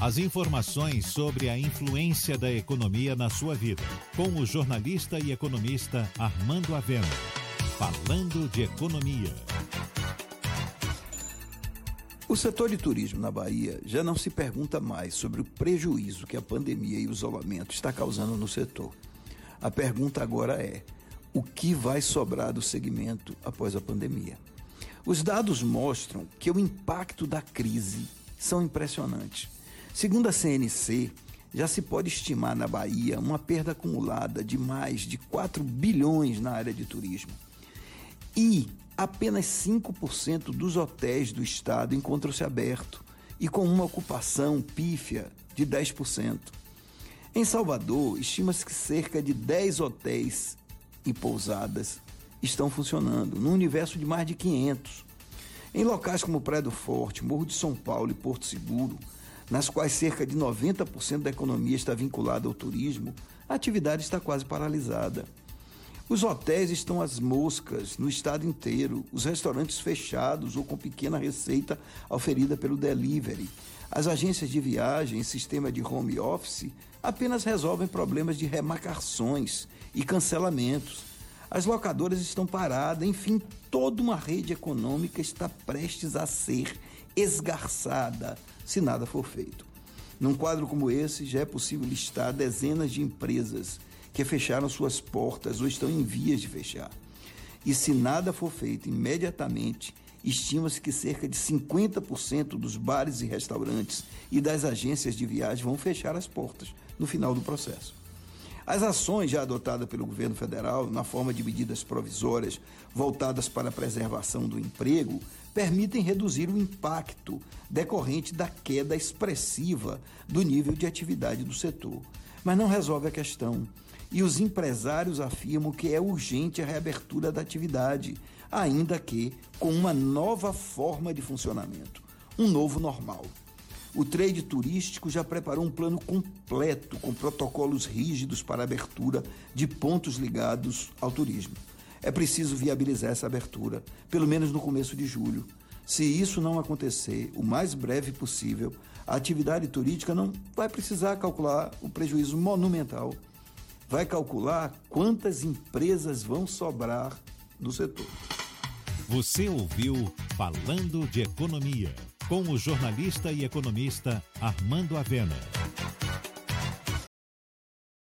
As informações sobre a influência da economia na sua vida, com o jornalista e economista Armando Avena. Falando de economia. O setor de turismo na Bahia já não se pergunta mais sobre o prejuízo que a pandemia e o isolamento está causando no setor. A pergunta agora é: o que vai sobrar do segmento após a pandemia? Os dados mostram que o impacto da crise são impressionantes. Segundo a CNC, já se pode estimar na Bahia uma perda acumulada de mais de 4 bilhões na área de turismo. E apenas 5% dos hotéis do estado encontram-se abertos e com uma ocupação pífia de 10%. Em Salvador, estima-se que cerca de 10 hotéis e pousadas estão funcionando, num universo de mais de 500. Em locais como Praia do Forte, Morro de São Paulo e Porto Seguro, nas quais cerca de 90% da economia está vinculada ao turismo, a atividade está quase paralisada. Os hotéis estão às moscas no estado inteiro, os restaurantes fechados ou com pequena receita oferida pelo delivery. As agências de viagem e sistema de home office apenas resolvem problemas de remarcações e cancelamentos. As locadoras estão paradas, enfim, toda uma rede econômica está prestes a ser esgarçada se nada for feito. Num quadro como esse, já é possível listar dezenas de empresas que fecharam suas portas ou estão em vias de fechar. E se nada for feito imediatamente, estima-se que cerca de 50% dos bares e restaurantes e das agências de viagem vão fechar as portas no final do processo. As ações já adotadas pelo governo federal, na forma de medidas provisórias voltadas para a preservação do emprego, permitem reduzir o impacto decorrente da queda expressiva do nível de atividade do setor. Mas não resolve a questão. E os empresários afirmam que é urgente a reabertura da atividade, ainda que com uma nova forma de funcionamento, um novo normal. O trade turístico já preparou um plano completo com protocolos rígidos para abertura de pontos ligados ao turismo. É preciso viabilizar essa abertura, pelo menos no começo de julho. Se isso não acontecer o mais breve possível, a atividade turística não vai precisar calcular o prejuízo monumental. Vai calcular quantas empresas vão sobrar no setor. Você ouviu Falando de Economia com o jornalista e economista Armando Avena.